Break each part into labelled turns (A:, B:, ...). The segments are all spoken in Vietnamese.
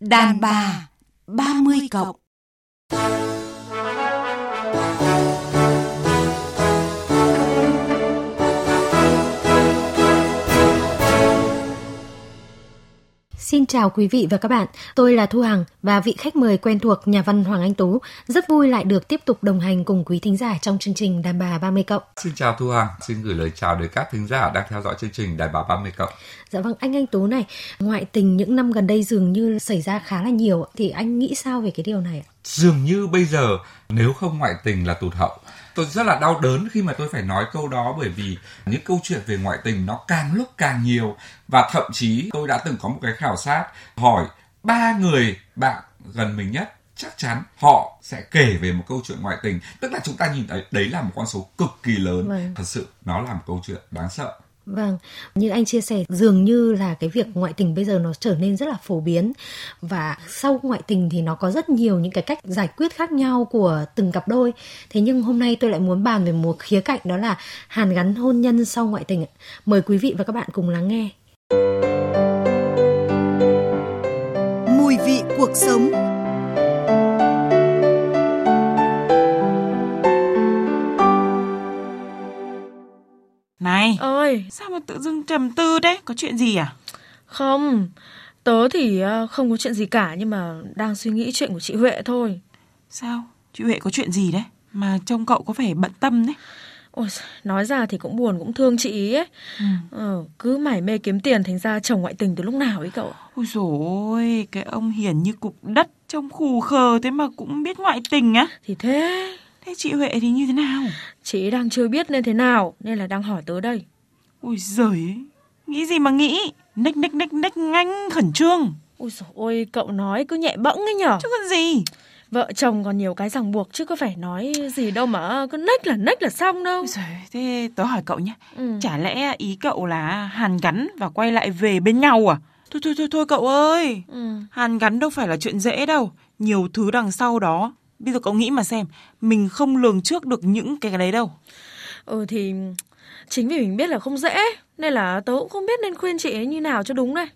A: Đàn bà 30 cộng.
B: Xin chào quý vị và các bạn, tôi là Thu Hằng và vị khách mời quen thuộc nhà văn Hoàng Anh Tú. Rất vui lại được tiếp tục đồng hành cùng quý thính giả trong chương trình Đàn bà 30 cộng.
C: Xin chào Thu Hằng, xin gửi lời chào đến các thính giả đang theo dõi chương trình Đàn bà 30 cộng.
B: Dạ vâng, anh Anh Tú này, ngoại tình những năm gần đây dường như xảy ra khá là nhiều, thì anh nghĩ sao về cái điều này ạ?
C: Dường như bây giờ nếu không ngoại tình là tụt hậu. Tôi rất là đau đớn khi mà tôi phải nói câu đó bởi vì những câu chuyện về ngoại tình nó càng lúc càng nhiều. Và thậm chí tôi đã từng có một cái khảo sát hỏi ba người bạn gần mình nhất chắc chắn họ sẽ kể về một câu chuyện ngoại tình. Tức là chúng ta nhìn thấy đấy là một con số cực kỳ lớn. Vâng. thật sự nó là một câu chuyện đáng sợ
B: Vâng, như anh chia sẻ dường như là cái việc ngoại tình bây giờ nó trở nên rất là phổ biến và sau ngoại tình thì nó có rất nhiều những cái cách giải quyết khác nhau của từng cặp đôi. Thế nhưng hôm nay tôi lại muốn bàn về một khía cạnh đó là hàn gắn hôn nhân sau ngoại tình. Mời quý vị và các bạn cùng lắng nghe.
A: Mùi vị cuộc sống
D: Này ơi Sao mà tự dưng trầm tư đấy Có chuyện gì à?
E: Không Tớ thì ờ, không có chuyện gì cả Nhưng mà đang suy nghĩ chuyện của chị Huệ thôi.
D: Sao? Chị Huệ có chuyện gì đấy? Mà trông cậu có vẻ bận tâm đấy.
E: Ôi, nói ra thì cũng buồn cũng thương chị ý ấy. Ừ. ờ, Cứ mải mê kiếm tiền Thành ra chồng ngoại tình từ lúc nào ấy cậu
D: Ôi dồi ôi Cái ông hiền như cục đất Trông khù khờ thế mà cũng biết ngoại tình á.
E: Thì thế.
D: Thế chị Huệ thì như thế nào?
E: Chị đang chưa biết nên thế nào Nên là đang hỏi tớ đây.
D: Ôi giời Nghĩ gì mà nghĩ? Nách nách nách nách nganh khẩn trương.
E: Ôi dồi ôi cậu nói cứ nhẹ bẫng ấy nhở?
D: Chứ còn gì?
E: Vợ chồng còn nhiều cái ràng buộc chứ có phải nói gì đâu mà cứ nách là nách là xong đâu.
D: Rồi, Thế tớ hỏi cậu nhé. Ừ. Chả lẽ ý cậu là hàn gắn và quay lại về bên nhau à? Thôi thôi thôi thôi cậu ơi. Ừ. Hàn gắn đâu phải là chuyện dễ đâu. Nhiều thứ đằng sau đó Bây giờ có nghĩ mà xem, mình không lường trước được những cái đấy đâu.
E: Ừ thì chính vì mình biết là không dễ, nên là tớ cũng không biết nên khuyên chị ấy như nào cho đúng đây.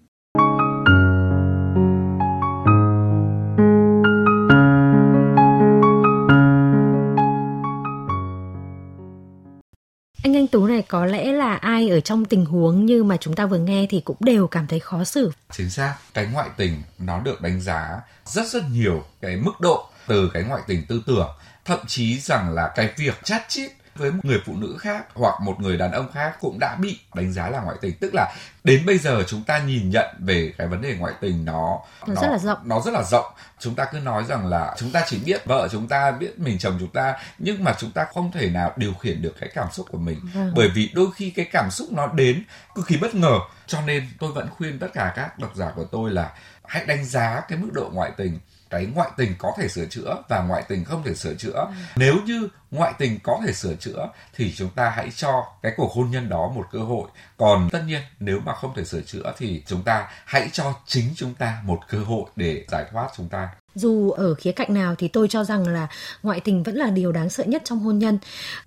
B: Anh Anh Tú này có lẽ là ai ở trong tình huống như mà chúng ta vừa nghe thì cũng đều cảm thấy khó xử.
C: Chính xác, cái ngoại tình nó được đánh giá rất rất nhiều cái mức độ từ cái ngoại tình tư tưởng thậm chí rằng là cái việc chát chít với một người phụ nữ khác hoặc một người đàn ông khác cũng đã bị đánh giá là ngoại tình. Tức là đến bây giờ chúng ta nhìn nhận về cái vấn đề ngoại tình nó
B: nó, nó rất là rộng.
C: nó rất là rộng. Chúng ta cứ nói rằng là chúng ta chỉ biết vợ chúng ta biết mình chồng chúng ta nhưng mà chúng ta không thể nào điều khiển được cái cảm xúc của mình. Vâng. bởi vì đôi khi cái cảm xúc nó đến cực kỳ bất ngờ. Cho nên tôi vẫn khuyên tất cả các độc giả của tôi là hãy đánh giá cái mức độ ngoại tình. Cái ngoại tình có thể sửa chữa và ngoại tình không thể sửa chữa. Ừ. nếu như ngoại tình có thể sửa chữa thì chúng ta hãy cho cái cuộc hôn nhân đó một cơ hội. Còn tất nhiên nếu mà không thể sửa chữa thì chúng ta hãy cho chính chúng ta một cơ hội để giải thoát chúng ta
B: dù ở khía cạnh nào thì tôi cho rằng là ngoại tình vẫn là điều đáng sợ nhất trong hôn nhân.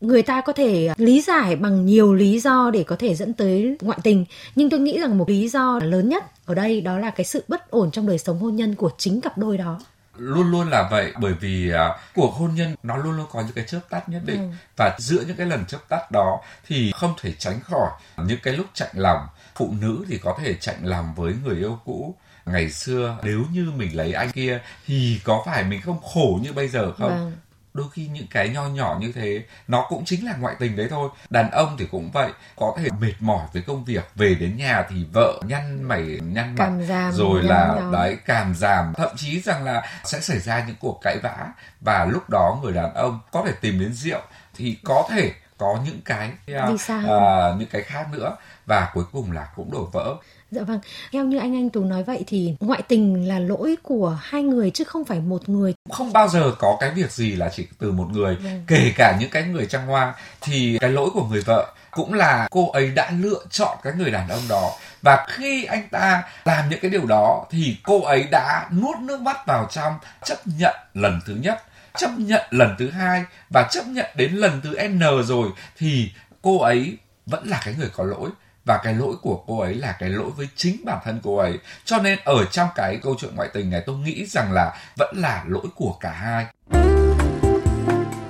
B: Người ta có thể lý giải bằng nhiều lý do để có thể dẫn tới ngoại tình nhưng tôi nghĩ rằng một lý do lớn nhất ở đây đó là cái sự bất ổn trong đời sống hôn nhân của chính cặp đôi đó.
C: Luôn luôn là vậy bởi vì uh, cuộc hôn nhân nó luôn luôn có những cái chớp tắt nhất định. Ừ. và giữa những cái lần chớp tắt đó thì không thể tránh khỏi những cái lúc chạnh lòng. Phụ nữ thì có thể chạnh lòng với người yêu cũ ngày xưa nếu như mình lấy anh kia thì có phải mình không khổ như bây giờ không? Vâng. Đôi khi những cái nho nhỏ như thế nó cũng chính là ngoại tình đấy thôi. Đàn ông thì cũng vậy có thể mệt mỏi với công việc về đến nhà thì vợ nhăn mày nhăn mặt
B: giảm,
C: rồi là nhau. đấy cảm giảm thậm chí rằng là sẽ xảy ra những cuộc cãi vã và lúc đó người đàn ông có thể tìm đến rượu thì có thể có những cái uh, những cái khác nữa. Và cuối cùng là cũng đổ vỡ
B: Dạ vâng, theo như anh anh Tú nói vậy thì ngoại tình là lỗi của hai người chứ không phải một người.
C: Không bao giờ có cái việc gì là chỉ từ một người, vâng. kể cả những cái người trăng hoa thì cái lỗi của người vợ cũng là cô ấy đã lựa chọn cái người đàn ông đó và khi anh ta làm những cái điều đó thì cô ấy đã nuốt nước mắt vào trong chấp nhận lần thứ nhất chấp nhận lần thứ hai và chấp nhận đến lần thứ n rồi thì cô ấy vẫn là cái người có lỗi và cái lỗi của cô ấy là cái lỗi với chính bản thân cô ấy. Cho nên ở trong cái câu chuyện ngoại tình này tôi nghĩ rằng là vẫn là lỗi của cả hai.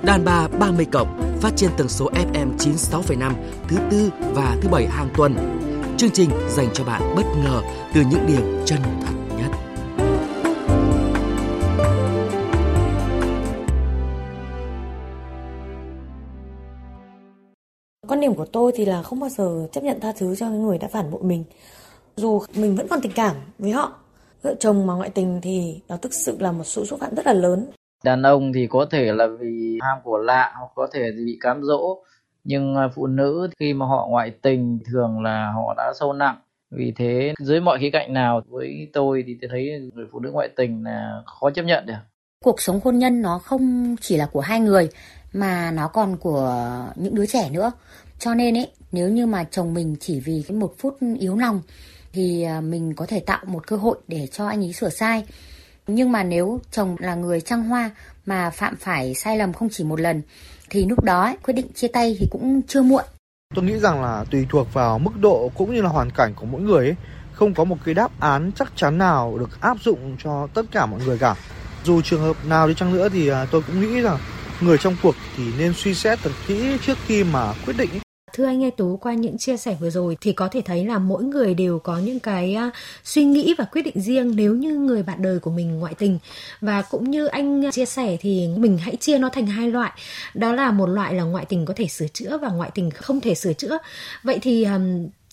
F: Đàn bà 30 cộng phát trên tần số FM 96,5 thứ tư và thứ bảy hàng tuần. Chương trình dành cho bạn bất ngờ từ những điều chân thật.
G: Điểm của tôi thì là không bao giờ chấp nhận tha thứ cho người đã phản bội mình. Dù mình vẫn còn tình cảm với họ. Vợ chồng mà ngoại tình thì nó thực sự là một sự xúc phạm rất là lớn.
H: Đàn ông thì có thể là vì ham của lạ hoặc có thể bị cám dỗ. Nhưng à, phụ nữ khi mà họ ngoại tình thường là họ đã sâu nặng. Vì thế dưới mọi khía cạnh nào với tôi thì tôi thấy người phụ nữ ngoại tình là khó chấp nhận được.
I: Cuộc sống hôn nhân nó không chỉ là của hai người mà nó còn của những đứa trẻ nữa. Cho nên ấy, nếu như mà chồng mình chỉ vì cái một phút yếu lòng thì à, mình có thể tạo một cơ hội để cho anh ấy sửa sai. Nhưng mà nếu chồng là người trăng hoa mà phạm phải sai lầm không chỉ một lần thì lúc đó ấy, quyết định chia tay thì cũng chưa muộn.
J: Tôi nghĩ rằng là tùy thuộc vào mức độ cũng như là hoàn cảnh của mỗi người ấy, không có một cái đáp án chắc chắn nào được áp dụng cho tất cả mọi người cả. Dù trường hợp nào đi chăng nữa thì à, tôi cũng nghĩ rằng người trong cuộc thì nên suy xét thật kỹ trước khi mà quyết định.
B: Thưa anh Nghe Tú, qua những chia sẻ vừa rồi thì có thể thấy là mỗi người đều có những cái à, suy nghĩ và quyết định riêng nếu như người bạn đời của mình ngoại tình. Và cũng như anh à, chia sẻ thì mình hãy chia nó thành hai loại. Đó là một loại là ngoại tình có thể sửa chữa và ngoại tình không thể sửa chữa. Vậy thì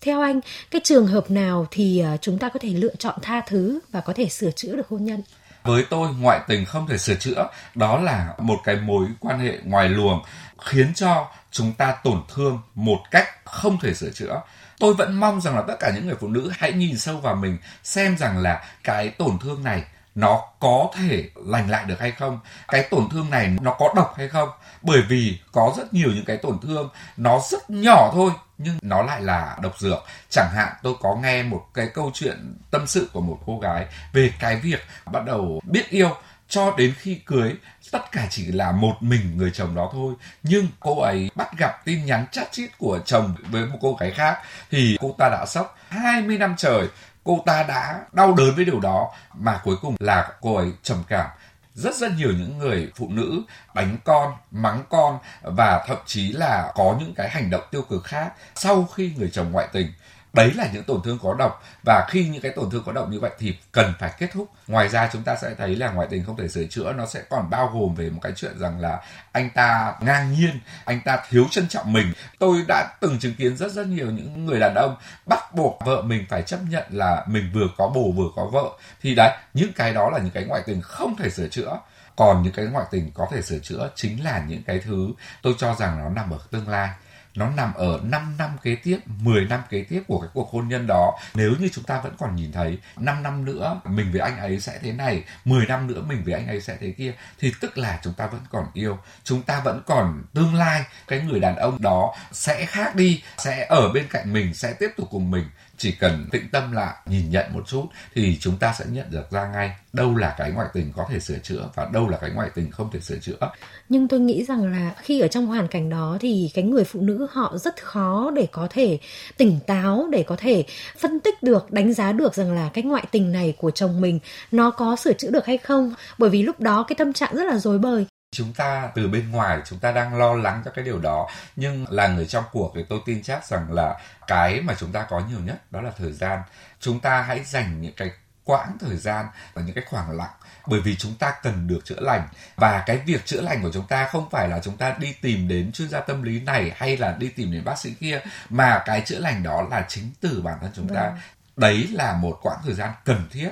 B: theo anh, cái trường hợp nào thì à, chúng ta có thể lựa chọn tha thứ và có thể sửa chữa được hôn nhân?
C: với tôi ngoại tình không thể sửa chữa đó là một cái mối quan hệ ngoài luồng khiến cho chúng ta tổn thương một cách không thể sửa chữa. Tôi vẫn mong rằng là tất cả những người phụ nữ hãy nhìn sâu vào mình, xem rằng là cái tổn thương này nó có thể lành lại được hay không, cái tổn thương này nó có độc hay không. Bởi vì có rất nhiều những cái tổn thương, nó rất nhỏ thôi, nhưng nó lại là độc dược. Chẳng hạn tôi có nghe một cái câu chuyện tâm sự của một cô gái về cái việc bắt đầu biết yêu cho đến khi cưới, tất cả chỉ là một mình người chồng đó thôi. Nhưng cô ấy bắt gặp tin nhắn chat chít của chồng với một cô gái khác. Thì cô ta đã sốc. 20 năm trời, cô ta đã đau đớn với điều đó. Mà cuối cùng là cô ấy trầm cảm. Rất rất nhiều những người phụ nữ đánh con, mắng con và thậm chí là có những cái hành động tiêu cực khác sau khi người chồng ngoại tình đấy là những tổn thương có độc và khi những cái tổn thương có độc như vậy thì cần phải kết thúc. Ngoài ra chúng ta sẽ thấy là ngoại tình không thể sửa chữa, nó sẽ còn bao gồm về một cái chuyện rằng là anh ta ngang nhiên, anh ta thiếu trân trọng mình. Tôi đã từng chứng kiến rất rất nhiều những người đàn ông bắt buộc vợ mình phải chấp nhận là mình vừa có bồ vừa có vợ. Thì đấy, những cái đó là những cái ngoại tình không thể sửa chữa. Còn những cái ngoại tình có thể sửa chữa chính là những cái thứ tôi cho rằng nó nằm ở tương lai nó nằm ở 5 năm kế tiếp, 10 năm kế tiếp của cái cuộc hôn nhân đó. Nếu như chúng ta vẫn còn nhìn thấy 5 năm nữa mình với anh ấy sẽ thế này, 10 năm nữa mình với anh ấy sẽ thế kia thì tức là chúng ta vẫn còn yêu, chúng ta vẫn còn tương lai. Cái người đàn ông đó sẽ khác đi, sẽ ở bên cạnh mình, sẽ tiếp tục cùng mình chỉ cần tĩnh tâm lại, nhìn nhận một chút thì chúng ta sẽ nhận được ra ngay đâu là cái ngoại tình có thể sửa chữa và đâu là cái ngoại tình không thể sửa chữa.
B: Nhưng tôi nghĩ rằng là khi ở trong hoàn cảnh đó thì cái người phụ nữ họ rất khó để có thể tỉnh táo, để có thể phân tích được, đánh giá được rằng là cái ngoại tình này của chồng mình nó có sửa chữa được hay không. Bởi vì lúc đó cái tâm trạng rất là rối bời
C: chúng ta từ bên ngoài chúng ta đang lo lắng cho cái điều đó nhưng là người trong cuộc thì tôi tin chắc rằng là cái mà chúng ta có nhiều nhất đó là thời gian. Chúng ta hãy dành những cái quãng thời gian và những cái khoảng lặng bởi vì chúng ta cần được chữa lành. Và cái việc chữa lành của chúng ta không phải là chúng ta đi tìm đến chuyên gia tâm lý này hay là đi tìm đến bác sĩ kia mà cái chữa lành đó là chính từ bản thân chúng ta. Vâng. đấy là một quãng thời gian cần thiết.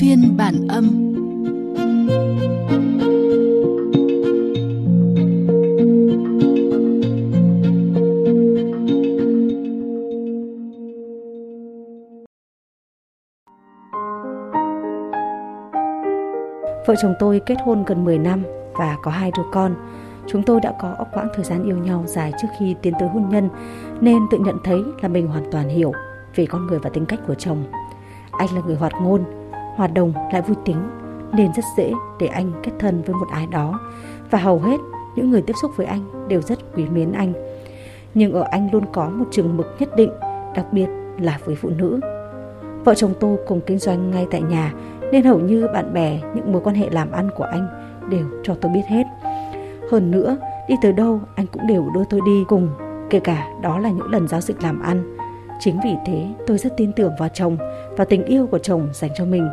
A: Phiên bản âm
K: Vợ chồng tôi kết hôn gần 10 năm và có hai đứa con. Chúng tôi đã có quãng thời gian yêu nhau dài trước khi tiến tới hôn nhân nên tự nhận thấy là mình hoàn toàn hiểu về con người và tính cách của chồng. Anh là người hoạt ngôn, hoạt động lại vui tính nên rất dễ để anh kết thân với một ai đó và hầu hết những người tiếp xúc với anh đều rất quý mến anh. nhưng ở anh luôn có một chừng mực nhất định, đặc biệt là với phụ nữ. Vợ chồng tôi cùng kinh doanh ngay tại nhà nên hầu như bạn bè, những mối quan hệ làm ăn của anh đều cho tôi biết hết. Hơn nữa, đi tới đâu anh cũng đều đưa tôi đi cùng, kể cả đó là những lần giao dịch làm ăn. Chính vì thế tôi rất tin tưởng vào chồng và tình yêu của chồng dành cho mình.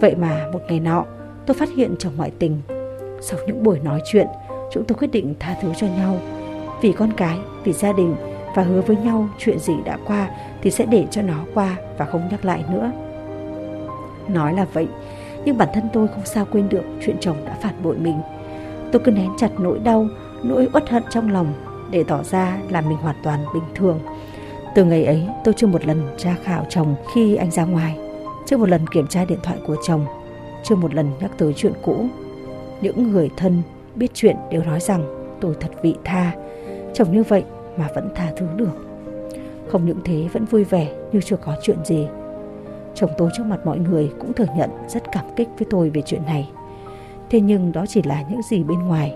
K: Vậy mà một ngày nọ, tôi phát hiện chồng ngoại tình. Sau những buổi nói chuyện, chúng tôi quyết định tha thứ cho nhau. Vì con cái, vì gia đình và hứa với nhau chuyện gì đã qua thì sẽ để cho nó qua và không nhắc lại nữa. Nói là vậy, nhưng bản thân tôi không sao quên được chuyện chồng đã phản bội mình. Tôi cứ nén chặt nỗi đau, nỗi uất hận trong lòng để tỏ ra là mình hoàn toàn bình thường. Từ ngày ấy, tôi chưa một lần tra khảo chồng khi anh ra ngoài, chưa một lần kiểm tra điện thoại của chồng, chưa một lần nhắc tới chuyện cũ. Những người thân biết chuyện đều nói rằng tôi thật vị tha, chồng như vậy mà vẫn tha thứ được. Không những thế vẫn vui vẻ như chưa có chuyện gì. Chồng tôi trước mặt mọi người cũng thừa nhận rất cảm kích với tôi về chuyện này. Thế nhưng đó chỉ là những gì bên ngoài.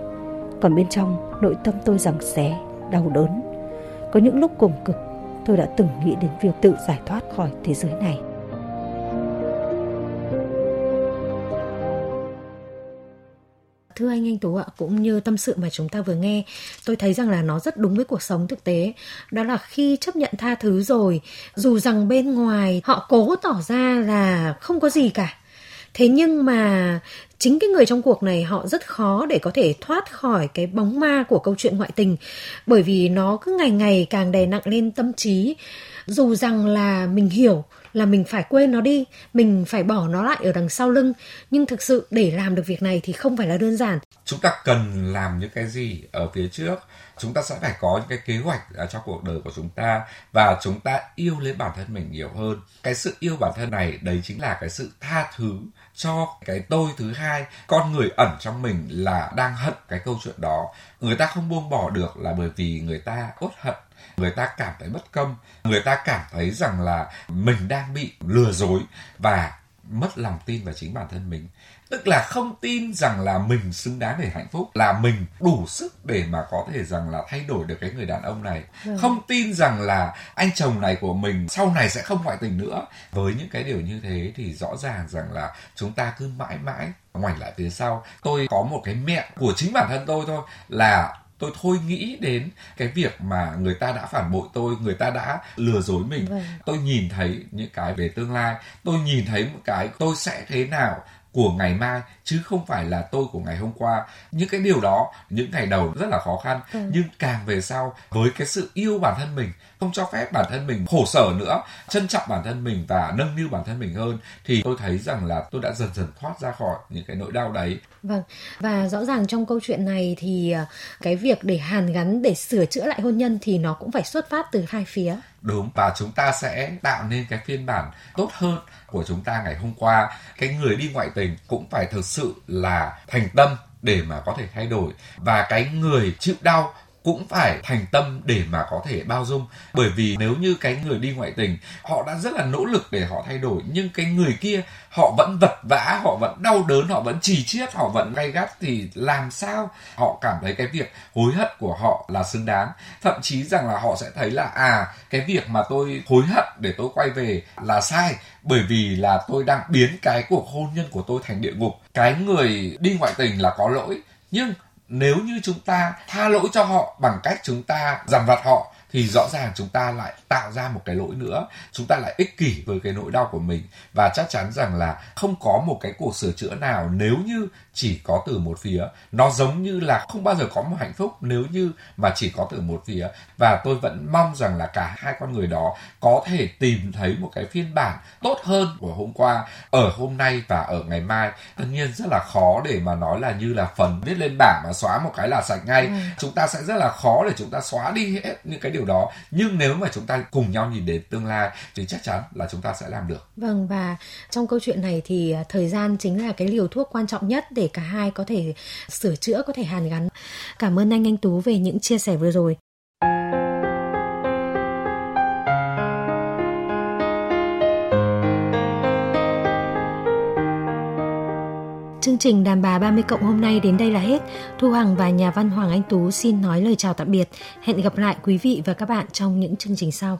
K: Còn bên trong nội tâm tôi rằng xé, đau đớn. Có những lúc cùng cực tôi đã từng nghĩ đến việc tự giải thoát khỏi thế giới này.
B: Thưa anh anh tú ạ, cũng như tâm sự mà chúng ta vừa nghe, tôi thấy rằng là nó rất đúng với cuộc sống thực tế. Đó là khi chấp nhận tha thứ rồi, dù rằng bên ngoài họ cố tỏ ra là không có gì cả. Thế nhưng mà chính cái người trong cuộc này họ rất khó để có thể thoát khỏi cái bóng ma của câu chuyện ngoại tình, bởi vì nó cứ ngày ngày càng đè nặng lên tâm trí. Dù rằng là mình hiểu là mình phải quên nó đi, mình phải bỏ nó lại ở đằng sau lưng. Nhưng thực sự để làm được việc này thì không phải là đơn giản.
C: Chúng ta cần làm những cái gì ở phía trước? Chúng ta sẽ phải có những cái kế hoạch cho cuộc đời của chúng ta và chúng ta yêu lấy bản thân mình nhiều hơn. Cái sự yêu bản thân này, đấy chính là cái sự tha thứ cho cái tôi thứ hai, con người ẩn trong mình là đang hận cái câu chuyện đó. Người ta không buông bỏ được là bởi vì người ta uất hận, người ta cảm thấy bất công, người ta cảm thấy rằng là mình đang bị lừa dối và mất lòng tin vào chính bản thân mình. Tức là không tin rằng là mình xứng đáng để hạnh phúc là mình đủ sức để mà có thể rằng là thay đổi được cái người đàn ông này. Ừ. không tin rằng là anh chồng này của mình sau này sẽ không ngoại tình nữa. Với những cái điều như thế thì rõ ràng rằng là chúng ta cứ mãi mãi ngoảnh lại phía sau. Tôi có một cái mẹo của chính bản thân tôi thôi là tôi thôi nghĩ đến cái việc mà người ta đã phản bội tôi người ta đã lừa dối mình vâng. tôi nhìn thấy những cái về tương lai tôi nhìn thấy một cái tôi sẽ thế nào của ngày mai chứ không phải là tôi của ngày hôm qua những cái điều đó những ngày đầu rất là khó khăn ừ. nhưng càng về sau với cái sự yêu bản thân mình không cho phép bản thân mình khổ sở nữa trân trọng bản thân mình và nâng niu bản thân mình hơn thì tôi thấy rằng là tôi đã dần dần thoát ra khỏi những cái nỗi đau đấy.
B: Vâng và rõ ràng trong câu chuyện này thì à, cái việc để hàn gắn để sửa chữa lại hôn nhân thì nó cũng phải xuất phát từ hai phía.
C: Đúng và chúng ta sẽ tạo nên cái phiên bản tốt hơn của chúng ta ngày hôm qua. Cái người đi ngoại tình cũng phải thực sự là thành tâm để mà có thể thay đổi. Và cái người chịu đau cũng phải thành tâm để mà có thể bao dung. Bởi vì nếu như cái người đi ngoại tình, họ đã rất là nỗ lực để họ thay đổi, nhưng cái người kia, họ vẫn vật vã, họ vẫn đau đớn, họ vẫn trì chiết, họ vẫn gay gắt thì làm sao họ cảm thấy cái việc hối hận của họ là xứng đáng? Thậm chí rằng là họ sẽ thấy là à cái việc mà tôi hối hận để tôi quay về là sai, bởi vì là tôi đang biến cái cuộc hôn nhân của tôi thành địa ngục. Cái người đi ngoại tình là có lỗi, nhưng nếu như chúng ta tha lỗi cho họ bằng cách chúng ta giảm vặt họ thì rõ ràng chúng ta lại tạo ra một cái lỗi nữa. Chúng ta lại ích kỷ với cái nỗi đau của mình. Và chắc chắn rằng là không có một cái cuộc sửa chữa nào nếu như chỉ có từ một phía. Nó giống như là không bao giờ có một hạnh phúc nếu như mà chỉ có từ một phía. Và tôi vẫn mong rằng là cả hai con người đó có thể tìm thấy một cái phiên bản tốt hơn của hôm qua ở hôm nay và ở ngày mai. Tất nhiên rất là khó để mà nói là như là phần viết lên bảng mà xóa một cái là sạch ngay. Ừ. chúng ta sẽ rất là khó để chúng ta xóa đi hết những cái điều đó. Nhưng nếu mà chúng ta cùng nhau nhìn đến tương lai thì chắc chắn là chúng ta sẽ làm được.
B: Vâng và trong câu chuyện này thì à, thời gian chính là cái liều thuốc quan trọng nhất để cả hai có thể sửa chữa, có thể hàn gắn. Cảm ơn anh anh tú về những chia sẻ vừa rồi. Chương trình đàn bà 30 cộng hôm nay đến đây là hết. Thu Hằng và nhà văn Hoàng Anh Tú xin nói lời chào tạm biệt. Hẹn gặp lại quý vị và các bạn trong những chương trình sau.